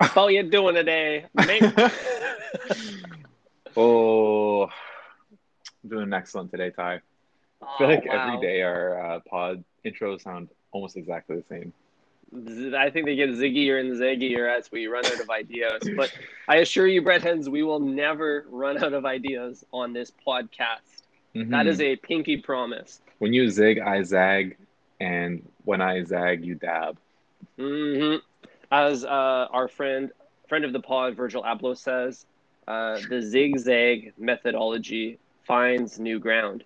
How you doing today, mate? oh, I'm doing excellent today, Ty. I feel Oh, like wow. every day our uh, pod intros sound almost exactly the same. I think they get ziggier and zaggier as we run out of ideas. But I assure you, breadheads, we will never run out of ideas on this podcast. That is a pinky promise. when you zig, I zag, and when I zag, you dab. hmm As uh, our friend, friend of the pod, Virgil Abloh says, uh, the zigzag methodology finds new ground.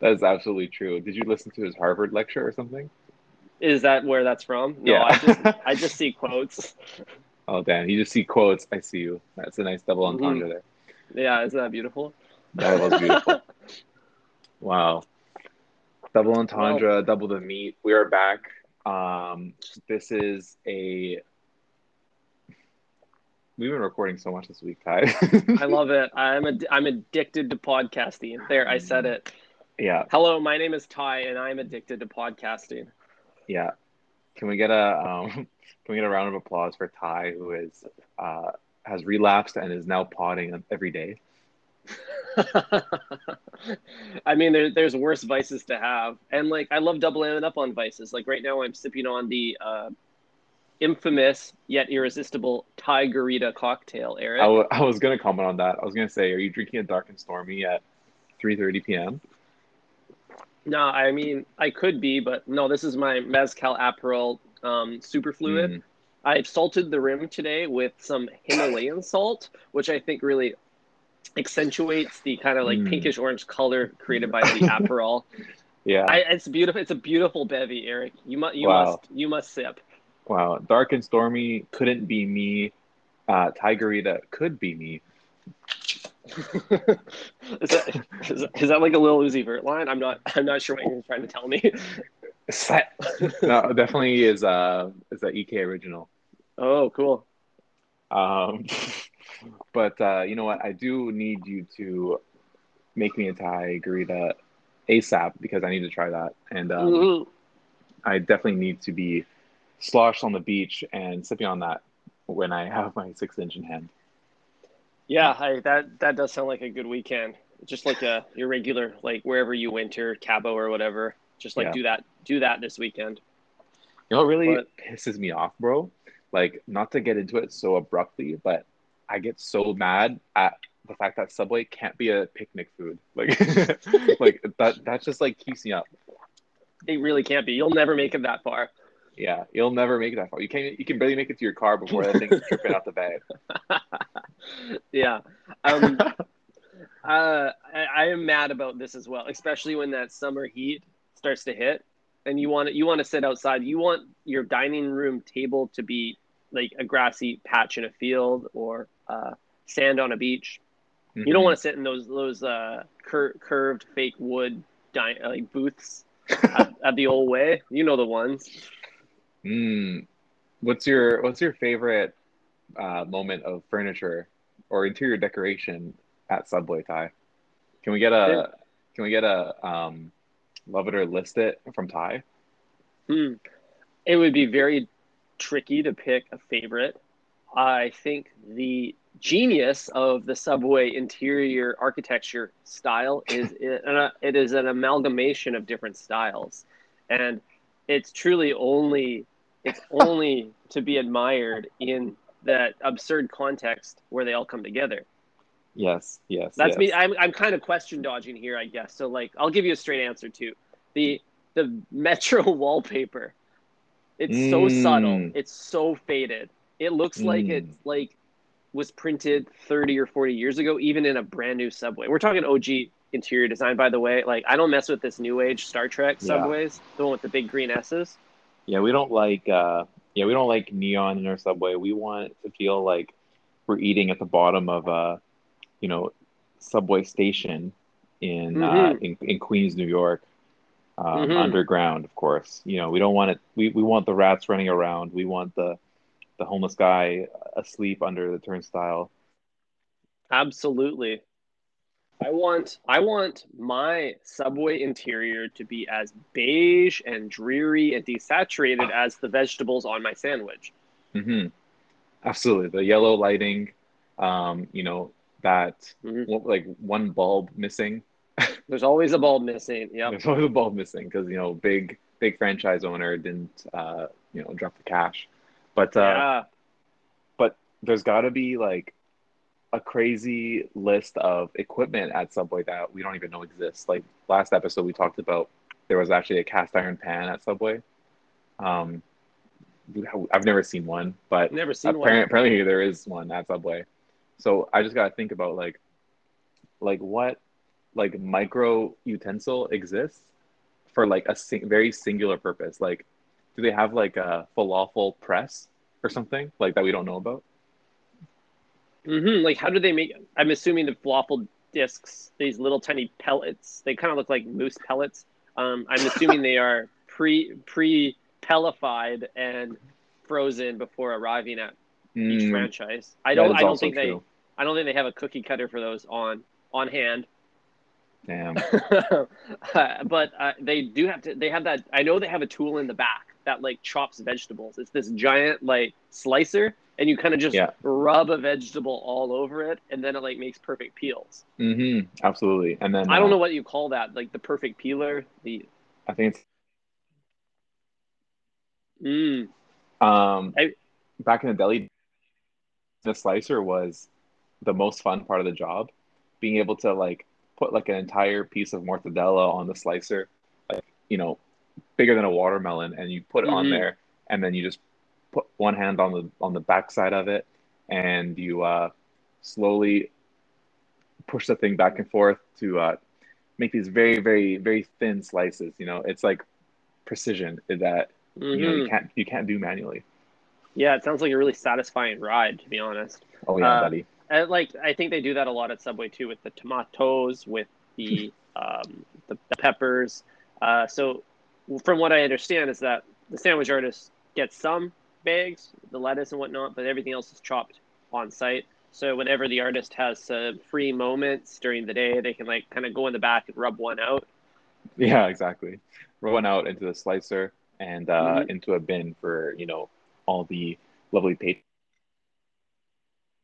That is absolutely true. Did you listen to his Harvard lecture or something? Is that where that's from? No, Yeah. I just I just see quotes. Oh, damn. You just see quotes. I see you. That's a nice double Mhm. entendre there. Yeah, isn't that beautiful? That was beautiful. wow. Double entendre, double the meat. We are back. Um, this is a. We've been recording so much this week, Ty. I love it. I'm ad- I'm addicted to podcasting. There, I said it. yeah, Hello, my name is Ty, and I'm addicted to podcasting. yeah. Can we get a um, can we get a round of applause for Ty, who is uh, has relapsed and is now potting every day? I mean, there, there's worse vices to have, and like I love doubling up on vices. Like right now, I'm sipping on the uh, infamous yet irresistible Tigerita cocktail. Eric, I, w- I was gonna comment on that. I was gonna say, are you drinking a dark and stormy at 3:30 p.m.? no, I mean I could be, but no. This is my mezcal Aperol um, super fluid. Mm. I've salted the rim today with some Himalayan salt, which I think really accentuates the kind of like Mm. pinkish orange color created by the Aperol. Yeah. I, it's beautiful. It's a beautiful bevy, Eric. You must, you Wow. must, you must sip. Wow, dark and stormy couldn't be me. Uh, Tigerita could be me. is, that, is, that, is that like a little Uzi Vert line? I'm not. I'm not sure what you're trying to tell me. no, definitely is uh is a EK original. oh, cool. Um, but uh, you know what? I do need you to make me a Tigerita ASAP because I need to try that, and um, Mhm. I definitely need to be sloshed on the beach and sipping on that when I have my six inch in hand. Yeah, I, that that does sound like a good weekend. Just like a your regular, like wherever you winter, Cabo or whatever. Just like Yeah. do that. Do that this weekend. You know what really But- pisses me off, bro? Like, not to get into it so abruptly, but I get so mad at the fact that Subway can't be a picnic food. Like, like that that just like keeps me up. It really can't be. You'll never make it that far. Yeah, you'll never make it that far. You can you can barely make it to your car before that thing's dripping out the bag. yeah. Um, uh, I, I am mad about this as well, especially when that summer heat starts to hit, and you want you want to sit outside. You want your dining room table to be like a grassy patch in a field or uh, sand on a beach. You don't want to sit in those those uh, cur- curved fake wood di- like booths at, at the old way. You know the ones. Mm. What's your What's your favorite uh, moment of furniture or interior decoration at Subway, Ty? Can we get a Can we get a um, love it or list it from Ty? Hmm. It would be very tricky to pick a favorite. I think the genius of the subway interior architecture style is it, it is an amalgamation of different styles, and it's truly only it's only to be admired in that absurd context where they all come together. Yes, yes. That's yes. me. I'm I'm kind of question dodging here, I guess. So like, I'll give you a straight answer too. The the Metro wallpaper. It's so Mm. subtle. It's so faded. It looks like Mm. it like was printed 30 or 40 years ago, even in a brand new subway. We're talking OG interior design, by the way. Like, I don't mess with this new age Star Trek Yeah. subways, the one with the big green S's. Yeah, we don't like uh yeah, we don't like neon in our subway. We want it to feel like we're eating at the bottom of a, you know, subway station in uh in, in Queens, New York. Um, Mhm. underground, of course. You know, we don't want it we, we want the rats running around. We want the the homeless guy asleep under the turnstile. Absolutely. I want I want my subway interior to be as beige and dreary and desaturated as the vegetables on my sandwich. hmm Absolutely, the yellow lighting. Um, you know that Mhm. like one bulb missing. There's always a bulb missing. Yeah. There's always a bulb missing because you know big big franchise owner didn't uh, you know drop the cash, but uh, yeah. but there's got to be like a crazy list of equipment at Subway that we don't even know exists. Like last episode, we talked about there was actually a cast iron pan at Subway. Um, I've never seen one, but Never seen apparently, one. apparently there is one at Subway. So I just got to think about like, like what, like micro utensil exists for like a sing- very singular purpose. Like, do they have like a falafel press or something like that we don't know about? hmm Like, how do they make? I'm assuming the falafel discs, these little tiny pellets. They kind of look like moose pellets. Um, I'm assuming they are pre pre pellified and frozen before arriving at each Mm, franchise. I don't. I don't think they. I don't think they have a cookie cutter for those on on hand. Damn. but uh, they do have to. They have that. I know they have a tool in the back that like chops vegetables. It's this giant like slicer, and you kind of just Yeah. rub a vegetable all over it, and then it like makes perfect peels. hmm Absolutely. And then I don't uh, know what you call that, like the perfect peeler. The I think it's mm, um I- back in the deli. The slicer was the most fun part of the job, being able to like put like an entire piece of mortadella on the slicer, like you know, bigger than a watermelon, and you put it on Mhm. there, and then you just put one hand on the on the back side of it, and you uh, slowly push the thing back and forth to uh, make these very very very thin slices. You know, it's like precision that you know you mhm. can't you can't do manually. yeah, it sounds like a really satisfying ride, to be honest. Oh yeah, Uh, buddy. And, like I think they do that a lot at Subway too, with the tomatoes, with the um, the, the peppers. Uh, so, from what I understand, is that the sandwich artist gets some bags, the lettuce and whatnot, but everything else is chopped on site. So whenever the artist has uh, free moments during the day, they can like kind of go in the back and rub one out. Yeah, exactly. Rub one out into the slicer and uh, Mhm. into a bin for you know all the lovely paint.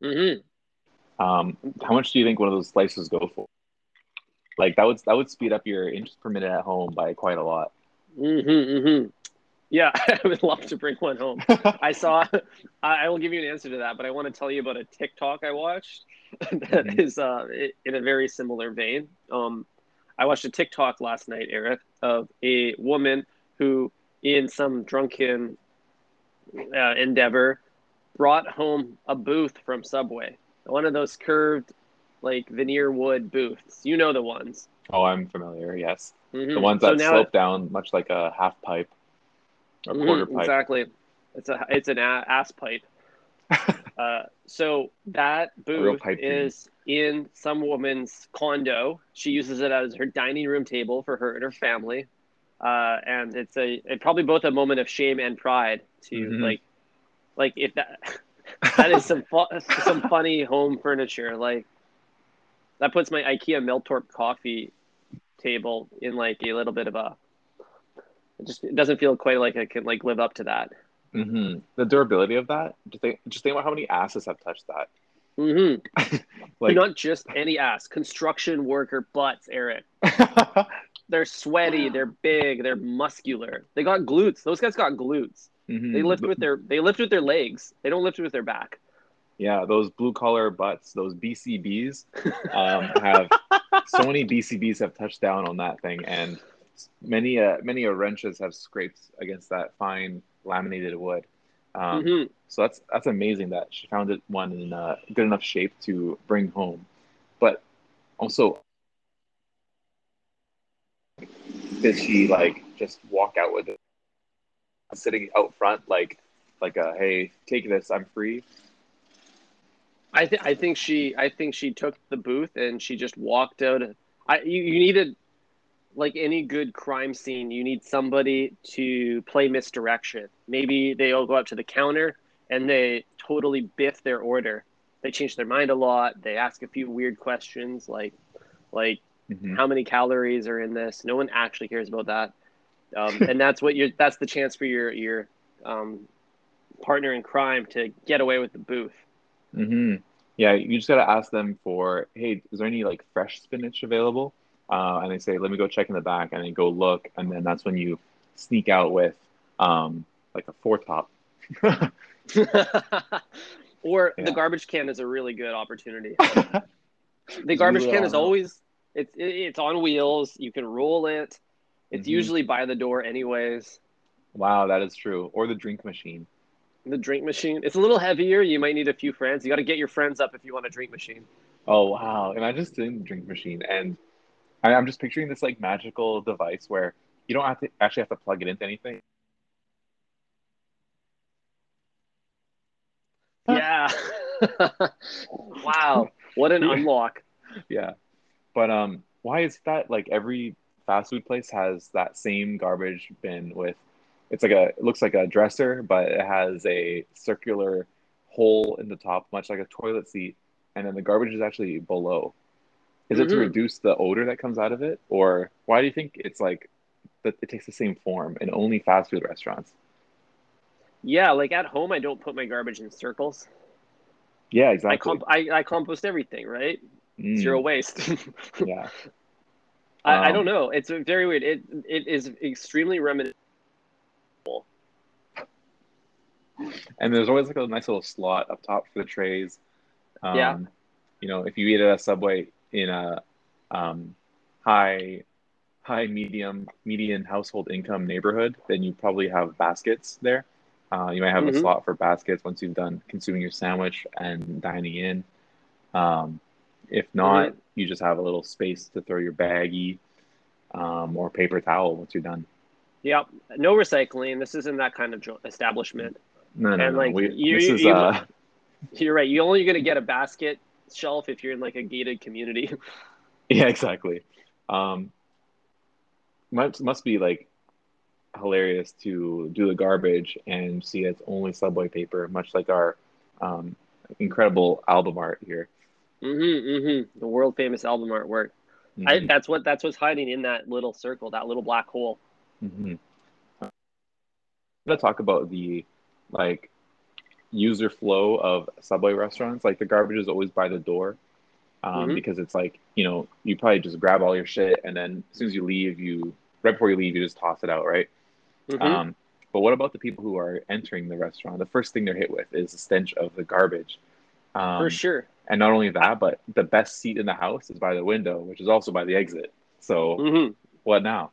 hmm Um, how much do you think one of those slices go for? Like that would that would speed up your inches per minute at home by quite a lot. Hmm hmm Yeah, I would love to bring one home. I saw. I will give you an answer to that, but I want to tell you about a TikTok I watched that Mhm. is uh, in a very similar vein. Um, I watched a TikTok last night, Eric, of a woman who, in some drunken uh, endeavor, brought home a booth from Subway. One of those curved, like veneer wood booths. You know the ones. Oh, I'm familiar. Yes, Mhm. the ones that now- slope down much like a half pipe or Mhm, quarter pipe. Exactly. It's a it's an a- ass pipe. Uh, so that booth is in some woman's condo. She uses it as her dining room table for her and her family. Uh, and it's a it probably both a moment of shame and pride to Mhm. like like if that that is some fu- some funny home furniture like that puts my IKEA Miltorp coffee table in like a little bit of a it just it doesn't feel quite like it can like live up to that. hmm The durability of that. Just think, just think about how many asses have touched that. hmm Like, Not just any ass, construction worker butts, Eric. They're sweaty, they're big, they're muscular. They got glutes. Those guys got glutes. Mhm. They lift with their they lift with their legs. They don't lift with their back. Yeah, those blue collar butts, those BCBs, um, have so many BCBs have touched down on that thing, and many uh, many uh, wrenches have scraped against that fine laminated wood. Um, hmm So that's that's amazing that she found it one in uh, good enough shape to bring home, but also did she like just walk out with it, sitting out front like like a hey take this I'm free I think I think she I think she took the booth and she just walked out. I you, you needed like any good crime scene, you need somebody to play misdirection. Maybe they all go up to the counter and they totally biff their order. They change their mind a lot. They ask a few weird questions like like Mhm. how many calories are in this. No one actually cares about that, um, and that's what you're. That's the chance for your your um, partner in crime to get away with the booth. Mm-hmm. Yeah, you just gotta ask them for, hey, is there any like fresh spinach available? Uh, and they say, let me go check in the back, and then go look, and then that's when you sneak out with um, like a four top. or Yeah. the garbage can is a really good opportunity. the garbage can is always it's it, it's on wheels. You can roll it. It's Mhm. usually by the door anyways. wow, that is true. Or the drink machine. The drink machine. It's a little heavier. You might need a few friends. You got to get your friends up if you want a drink machine. Oh wow! And I just did the drink machine, and I, I'm just picturing this like magical device where you don't have to actually have to plug it into anything. Yeah. wow. What an unlock. Yeah, but um, why is that? Like every fast food place has that same garbage bin with, it's like a it looks like a dresser, but it has a circular hole in the top, much like a toilet seat, and then the garbage is actually below. Is it to Mhm. reduce the odor that comes out of it, or why do you think it's like that? It takes the same form in only fast food restaurants. Yeah, like at home, I don't put my garbage in circles. Yeah, I, exactly. comp- I, I compost everything, right? Mm, Zero waste. Yeah. I, I Um, don't know. It's very weird. It it is extremely reminiscent. And there's always like a nice little slot up top for the trays. Um, Yeah. You know, if you eat at a Subway in a um, high, high, medium, median household income neighborhood, then you probably have baskets there. Uh, you might have a Mhm. slot for baskets once you've done consuming your sandwich and dining in. Um, if not, Mhm. you just have a little space to throw your baggie um, or paper towel once you're done. Yep. No recycling. This isn't that kind of establishment. No, no, And, no. like, we, you- this is you- uh, You're right. You're only going to get a basket shelf if you're in like a gated community. Yeah, exactly. Um, must must be like hilarious to do the garbage and see it's only Subway paper, much like our um, incredible album art here. mm-hmm, mm-hmm. The world famous album artwork. I, Mhm, that's what that's what's hiding in that little circle, that little black hole. Mm-hmm. I'm gonna talk about the like user flow of Subway restaurants. Like the garbage is always by the door. Um, Mhm. because it's like you know you probably just grab all your shit and then as soon as you leave you right before you leave you just toss it out right Mhm. Um, but what about the people who are entering the restaurant? The first thing they're hit with is the stench of the garbage. Um, For sure. And not only that, but the best seat in the house is by the window, which is also by the exit. So hmm what now?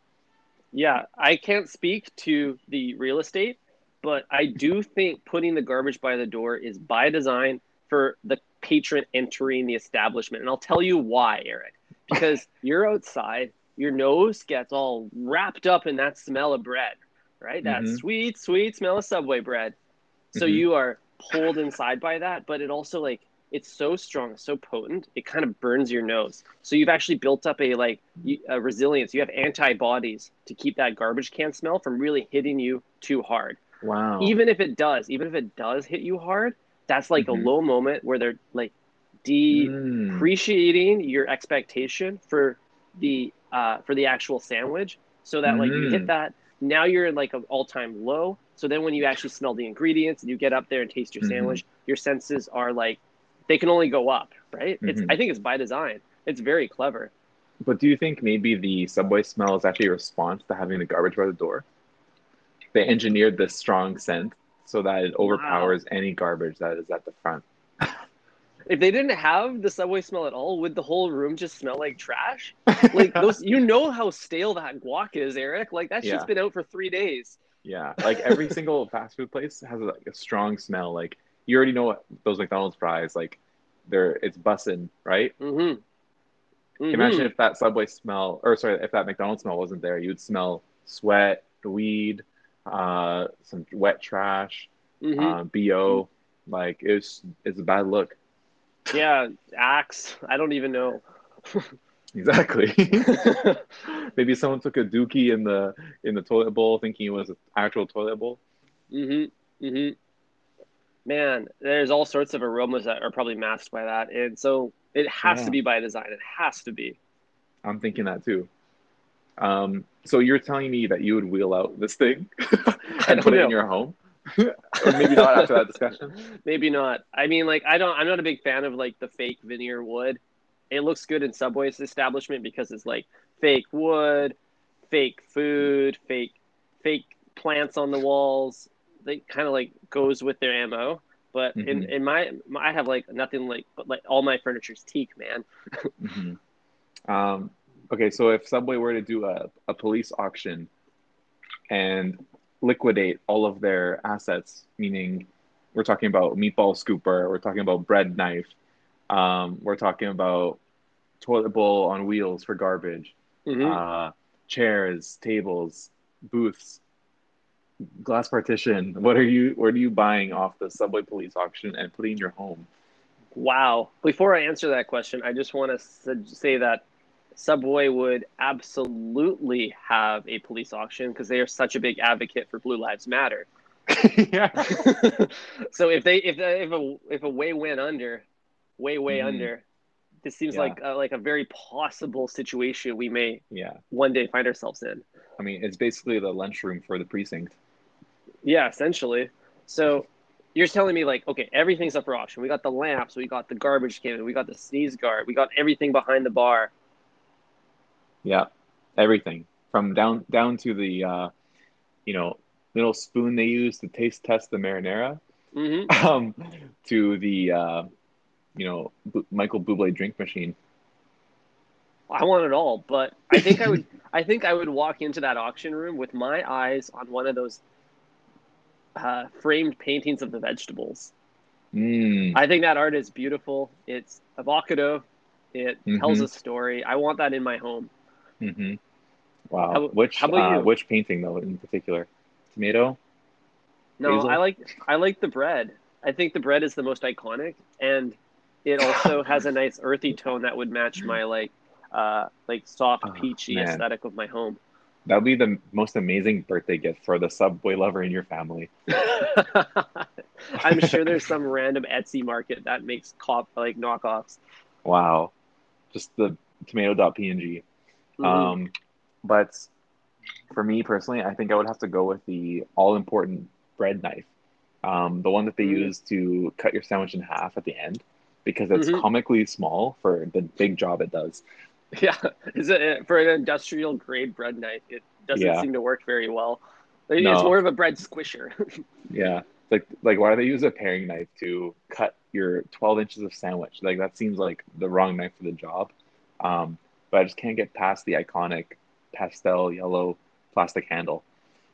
Yeah, I can't speak to the real estate, but I do think putting the garbage by the door is by design for the patron entering the establishment. And I'll tell you why, Eric. Because you're outside, your nose gets all wrapped up in that smell of bread, right? That Mhm. sweet, sweet smell of Subway bread. So Mhm. you are pulled inside by that, but it also like it's so strong, so potent, it kind of burns your nose. So you've actually built up a like a resilience. You have antibodies to keep that garbage can smell from really hitting you too hard. Wow. Even if it does, even if it does hit you hard, that's like Mhm. a low moment where they're like Mm. depreciating your expectation for the uh, for the actual sandwich, so that like you Mhm. hit that. Now you're in like an all time low. So then when you actually smell the ingredients and you get up there and taste your Mhm. sandwich, your senses are like they can only go up, right? It's Mhm. I think it's by design. It's very clever. But do you think maybe the subway smell is actually a response to having the garbage by the door? They engineered this strong scent so that it overpowers any garbage that is at the front. If they didn't have the subway smell at all, would the whole room just smell like trash? Like those, you know how stale that guac is, Eric. Like that shit's Yeah. been out for three days. Yeah, like every single fast food place has like a strong smell. Like you already know what those McDonald's fries like. They're it's bussin', right? Mm-hmm. Imagine if that Subway smell, or sorry, if that McDonald's smell wasn't there, you'd smell sweat, weed, uh, some wet trash, hmm uh, bo. Like it's it's a bad look. Yeah, axe. I don't even know. Exactly. Maybe someone took a dookie in the in the toilet bowl, thinking it was an actual toilet bowl. Mm-hmm. Mm-hmm. Man, there's all sorts of aromas that are probably masked by that, and so it has Yeah. to be by design. It has to be. I'm thinking that too. Um, so you're telling me that you would wheel out this thing and put it in your home? or maybe not after that discussion. Maybe not. I mean, like I don't. I'm not a big fan of like the fake veneer wood. It looks good in Subway's establishment because it's like fake wood, fake food, fake fake plants on the walls. They kind of like goes with their ammo. But mm-hmm. in, in my, my, I have like nothing like but like all my furniture's teak, man. mm-hmm. Um. Okay, so if Subway were to do a, a police auction and liquidate all of their assets, meaning we're talking about meatball scooper, we're talking about bread knife, um, we're talking about toilet bowl on wheels for garbage, mm-hmm. uh, chairs, tables, booths, glass partition. What are you? What are you buying off the subway police auction and putting in your home? Wow! Before I answer that question, I just want to say that Subway would absolutely have a police auction because they are such a big advocate for Blue Lives Matter. yeah. so if they if if a if a way went under, way way mm. under, this seems yeah. like a, like a very possible situation we may yeah one day find ourselves in. I mean, it's basically the lunchroom for the precinct. Yeah, essentially. So you're telling me like, okay, everything's up for auction. We got the lamps, we got the garbage can, we got the sneeze guard, we got everything behind the bar. Yeah, everything from down down to the uh, you know little spoon they use to taste test the marinara, mm-hmm. um, to the uh, you know B- Michael Bublé drink machine. I want it all, but I think I would. I think I would walk into that auction room with my eyes on one of those uh, framed paintings of the vegetables. Mm. I think that art is beautiful. It's avocado. It mm-hmm. tells a story. I want that in my home. Mm-hmm. Wow. How, which how about uh, which painting though in particular? Tomato. No, Basil? I like I like the bread. I think the bread is the most iconic, and it also has a nice earthy tone that would match my like uh like soft oh, peachy oh, aesthetic of my home. That would be the most amazing birthday gift for the Subway lover in your family. I'm sure there's some random Etsy market that makes cop like knockoffs. Wow, just the tomato.png. Mm-hmm. Um, but for me personally, I think I would have to go with the all important bread knife, um, the one that they mm-hmm. use to cut your sandwich in half at the end, because it's mm-hmm. comically small for the big job it does. Yeah, is it for an industrial grade bread knife? It doesn't yeah. seem to work very well. It's no. more of a bread squisher. yeah, like like why do they use a paring knife to cut your 12 inches of sandwich? Like that seems like the wrong knife for the job. Um, but I just can't get past the iconic pastel yellow plastic handle.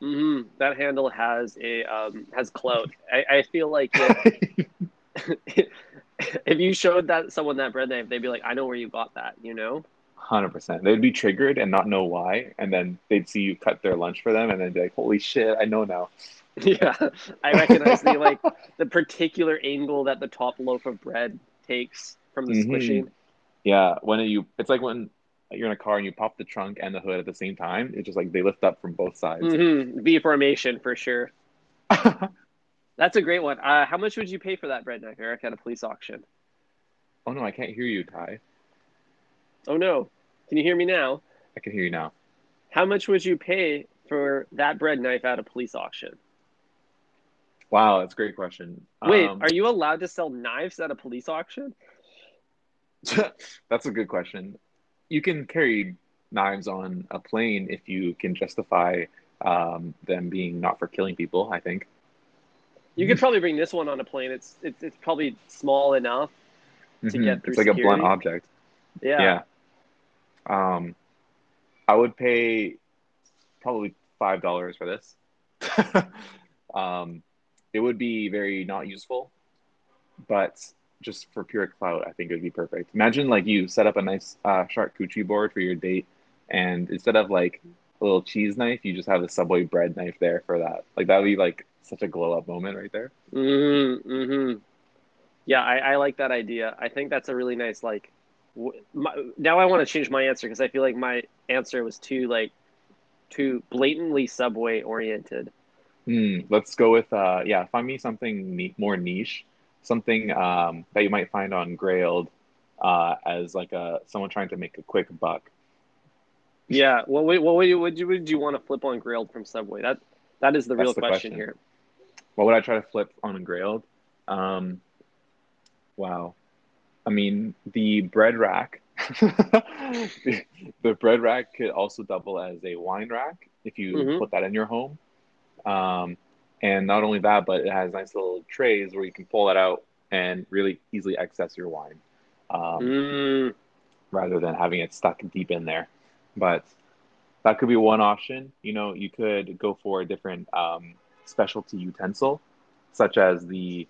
Mm-hmm. That handle has a um, has clout. I, I feel like if, if you showed that someone that bread knife, they'd be like, "I know where you got that," you know. Hundred percent. They'd be triggered and not know why, and then they'd see you cut their lunch for them, and then be like, "Holy shit, I know now." Yeah, I recognize the like the particular angle that the top loaf of bread takes from the mm-hmm. squishing. Yeah, when you, it's like when you're in a car and you pop the trunk and the hood at the same time. It's just like they lift up from both sides. Mm-hmm. V formation for sure. That's a great one. Uh, how much would you pay for that bread knife, Eric, at a police auction? Oh no, I can't hear you, Ty. Oh no, can you hear me now? I can hear you now. How much would you pay for that bread knife at a police auction? Wow, that's a great question. Wait, um, are you allowed to sell knives at a police auction? that's a good question you can carry knives on a plane if you can justify um, them being not for killing people. I think. You could probably bring this one on a plane. It's it's, it's probably small enough to mm-hmm. get through. It's like security. a blunt object. Yeah. Yeah. Um, I would pay probably five dollars for this. um, it would be very not useful, but just for pure clout, I think it would be perfect. Imagine like you set up a nice uh, charcuterie board for your date, and instead of like a little cheese knife, you just have a Subway bread knife there for that. Like that would be like such a glow up moment right there. Mm-hmm. mm-hmm. Yeah, I, I like that idea. I think that's a really nice like. W- my, now I want to change my answer because I feel like my answer was too like too blatantly Subway oriented. Mm, let's go with uh yeah. Find me something more niche something um, that you might find on Grailed uh, as like a someone trying to make a quick buck. Yeah, well, wait, what would you would you would you want to flip on Grailed from Subway? That that is the That's real the question, question, here. what would I try to flip on Grailed? Um, wow. I mean, the bread rack. the, the bread rack could also double as a wine rack if you Mhm. put that in your home. Um, and not only that, but it has nice little trays where you can pull that out and really easily access your wine. Um, Mm, rather than having it stuck deep in there. But that could be one option. You know, you could go for a different um, specialty utensil, such as the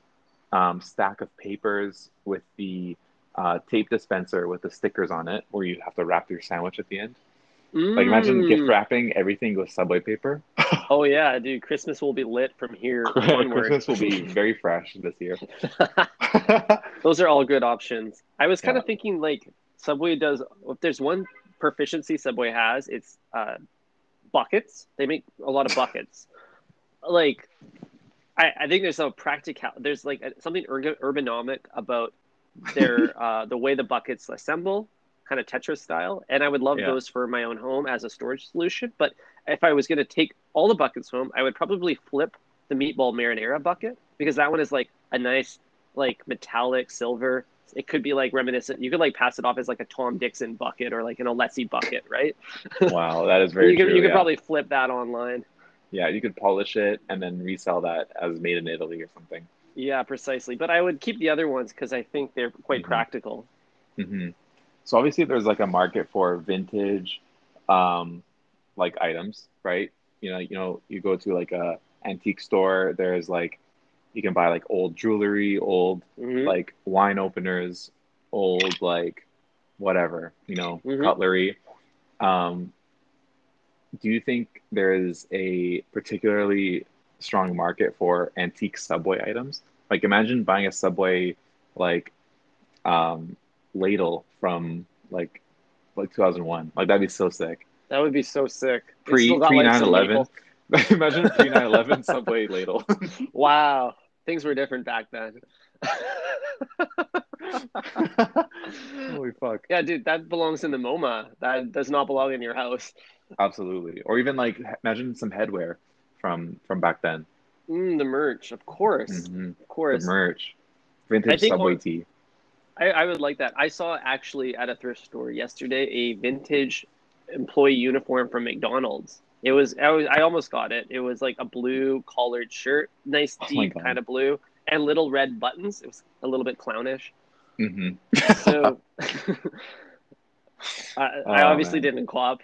um, stack of papers with the uh, tape dispenser with the stickers on it, where you have to wrap your sandwich at the end. Like imagine gift mm. wrapping everything with subway paper. Oh yeah, dude. Christmas will be lit from here onward. Christmas will be very fresh this year. Those are all good options. I was kind Yeah. of thinking like Subway does. If there's one proficiency Subway has, it's uh, buckets. They make a lot of buckets. like, I, I think there's a practical. There's like a, something ergo- ergonomic about their uh, the way the buckets assemble, kind of Tetris style. And I would love Yeah. those for my own home as a storage solution. But if I was going to take all the buckets home, I would probably flip the meatball marinara bucket because that one is like a nice like metallic silver. It could be like reminiscent. You could like pass it off as like a Tom Dixon bucket or like an Alessi bucket, right? wow, that is very you could true. you could yeah. probably flip that online. yeah, you could polish it and then resell that as made in Italy or something. Yeah, precisely. But I would keep the other ones because I think they're quite Mhm. practical. hmm So obviously, there's like a market for vintage, um, like items, right? You know, you know, you go to like a antique store. There's like, you can buy like old jewelry, old Mhm. like wine openers, old like whatever, you know, Mhm. cutlery. Um, do you think there is a particularly strong market for antique subway items? Like imagine buying a subway like um ladle from like like 2001. Like that'd be so sick. That would be so sick. Pre pre like, 9 some 11. maple- imagine pre 9 11 subway ladle. Wow, things were different back then. Holy fuck. yeah, dude, that belongs in the MoMA. That does not belong in your house. Absolutely. Or even like imagine some headwear from from back then. Mm, the merch, of course, Mhm. of course, The merch. Vintage subway tee. I, I would like that. I saw actually at a thrift store yesterday a vintage employee uniform from McDonald's. It was I was I almost got it. It was like a blue collared shirt, nice Oh deep God. kind of blue, and little red buttons. It was a little bit clownish. hmm So I, I Oh, obviously man. didn't co-op.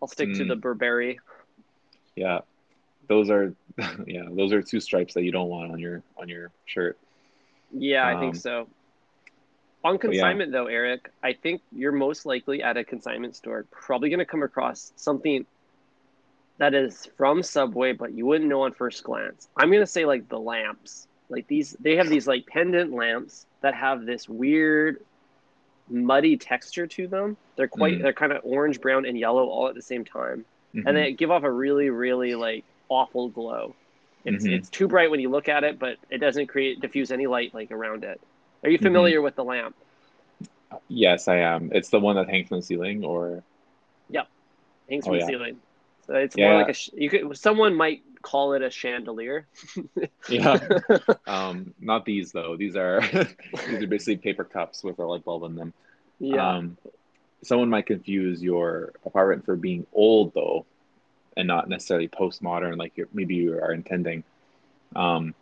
I'll stick to Mm. the Burberry. yeah. Those are yeah, those are two stripes that you don't want on your on your shirt. Yeah, I think Um, so. On yeah. consignment, though, Eric, I think you're most likely at a consignment store probably going to come across something that is from Subway, but you wouldn't know on first glance. I'm going to say like the lamps. Like these, they have these like pendant lamps that have this weird, muddy texture to them. They're quite, Mm. they're kind of orange, brown, and yellow all at the same time, Mhm. and they give off a really, really like awful glow. It's Mhm. it's too bright when you look at it, but it doesn't create diffuse any light like around it. Are you Mhm. familiar with the lamp? Yes, I am. It's the one that hangs from the ceiling or yep, Hangs Oh, from the yeah. ceiling. So it's Yeah. more like a sh- you could someone might call it a chandelier. yeah. um not these though. These are these are basically paper cups with a light bulb in them. yeah. Um, someone might confuse your apartment for being old though, and not necessarily postmodern like you're, maybe you are intending. Um,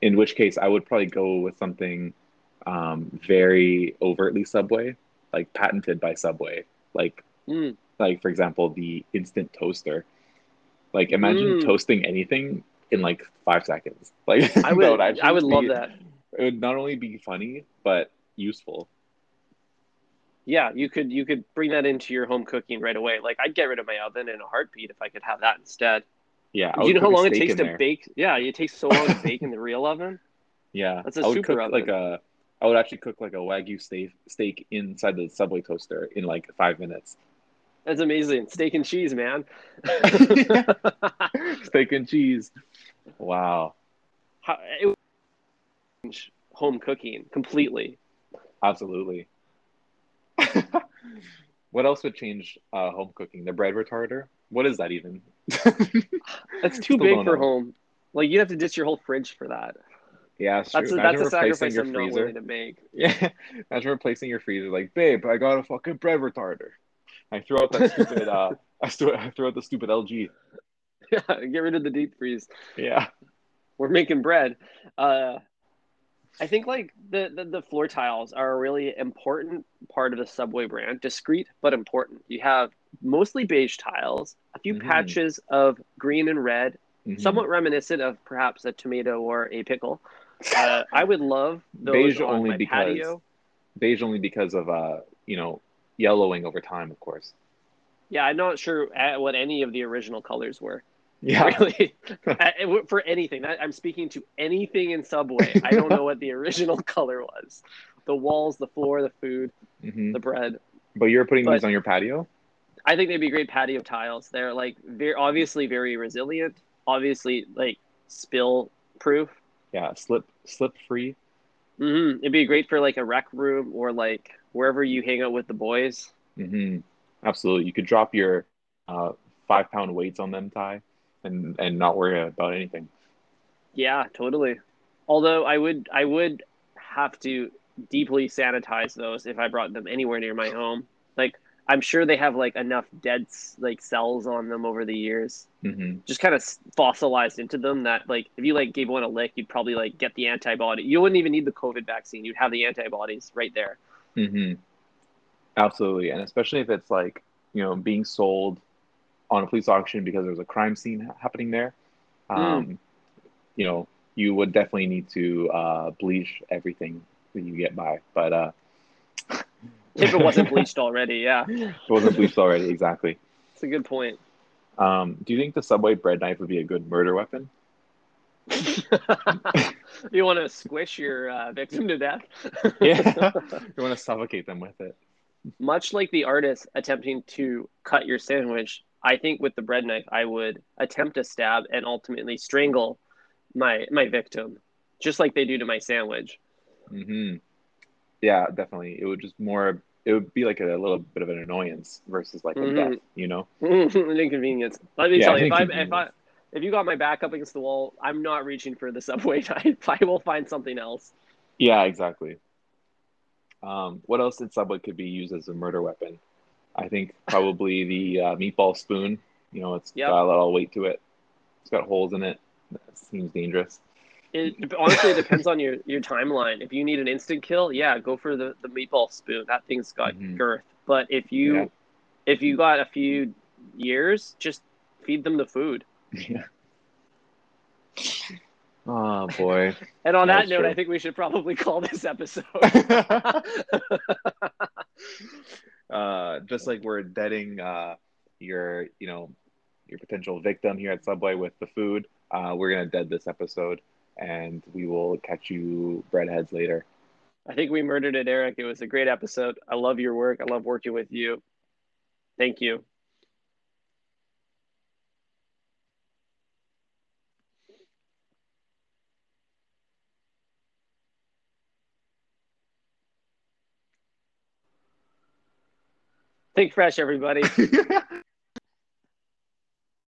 in which case, I would probably go with something um, very overtly Subway, like patented by Subway, like Mm. like for example the instant toaster. Like imagine Mm. toasting anything in like five seconds. Like I that would I would love that. It would not only be funny but useful. Yeah, you could you could bring that into your home cooking right away. Like I'd get rid of my oven in a heartbeat if I could have that instead. Yeah, I Do you know how long it takes to there. bake? Yeah, it takes so long to bake in the real oven. Yeah, That's a I would super cook oven. like a. I would actually cook like a wagyu steak steak inside the Subway toaster in like five minutes. That's amazing. Steak and cheese, man. steak and cheese. Wow, How, it would change home cooking completely. absolutely. what else would change uh, home cooking? The bread retarder. What is that even? That's too Still big for know. home. Like you'd have to ditch your whole fridge for that. Yeah, That's true. a, that's a sacrifice your I'm not freezer. willing to make. Yeah, imagine replacing your freezer. Like, babe, I got a fucking bread retarder. I throw out that stupid. uh, I throw, I throw out the stupid LG. Yeah, get rid of the deep freeze. Yeah. We're making bread. Uh, I think like the, the the floor tiles are a really important part of the Subway brand. Discreet but important. You have mostly beige tiles, a few Mhm. patches of green and red, Mhm. somewhat reminiscent of perhaps a tomato or a pickle. Uh, I would love those Beige on only because- patio. beige only because of uh, you know, yellowing over time, of course. Yeah, I'm not sure what any of the original colors were. Yeah. Really, for anything. I'm speaking to anything in Subway. I don't know what the original color was. The walls, the floor, the food, hmm the bread. But you're putting But- these on your patio. I think they'd be great patio tiles. They're like very obviously very resilient. Obviously, like spill proof. Yeah, slip slip free. hmm It'd be great for like a rec room or like wherever you hang out with the boys. hmm Absolutely. You could drop your uh, five pound weights on them, Ty, and and not worry about anything. Yeah, totally. Although I would I would have to deeply sanitize those if I brought them anywhere near my home. I'm sure they have like enough dead like cells on them over the years, hmm just kind of fossilized into them that like if you like gave one a lick, you'd probably like get the antibody. You wouldn't even need the COVID vaccine. You'd have the antibodies right there. hmm Absolutely, and especially if it's like you know being sold on a police auction because there's a crime scene happening there. Um, You know, you would definitely need to uh, bleach everything that you get by. But uh, If it wasn't bleached already, yeah, if it wasn't bleached already, exactly. it's a good point. Um, do you think the Subway bread knife would be a good murder weapon? you want to squish your uh, victim to death? Yeah, you want to suffocate them with it. much like the artist attempting to cut your sandwich, I think with the bread knife, I would attempt to stab and ultimately strangle my my victim, just like they do to my sandwich. hmm Yeah, definitely. It would just more. It would be like a little bit of an annoyance versus like a Mhm. death. You know. An inconvenience. Let me Yeah, tell you, if I if. I if you got my back up against the wall, I'm not reaching for the subway knife. I will find something else. Yeah, exactly. Um, what else did Subway could be used as a murder weapon? I think probably the uh, meatball spoon. You know, it's Yep. got a lot of weight to it. It's got holes in it. That seems dangerous. It honestly it depends on your your timeline. If you need an instant kill, yeah, go for the the meatball spoon. That thing's got Mhm. girth. But if you Yeah. if you got a few years, just feed them the food. Yeah. Oh boy. And on that That's note, true. I think we should probably call this episode. uh, just like we're deading uh, your, you know, your potential victim here at Subway with the food, uh, we're gonna dead this episode, and we will catch you breadheads later. I think we murdered it, Eric. It was a great episode. I love your work. I love working with you. Thank you. Think fresh, everybody.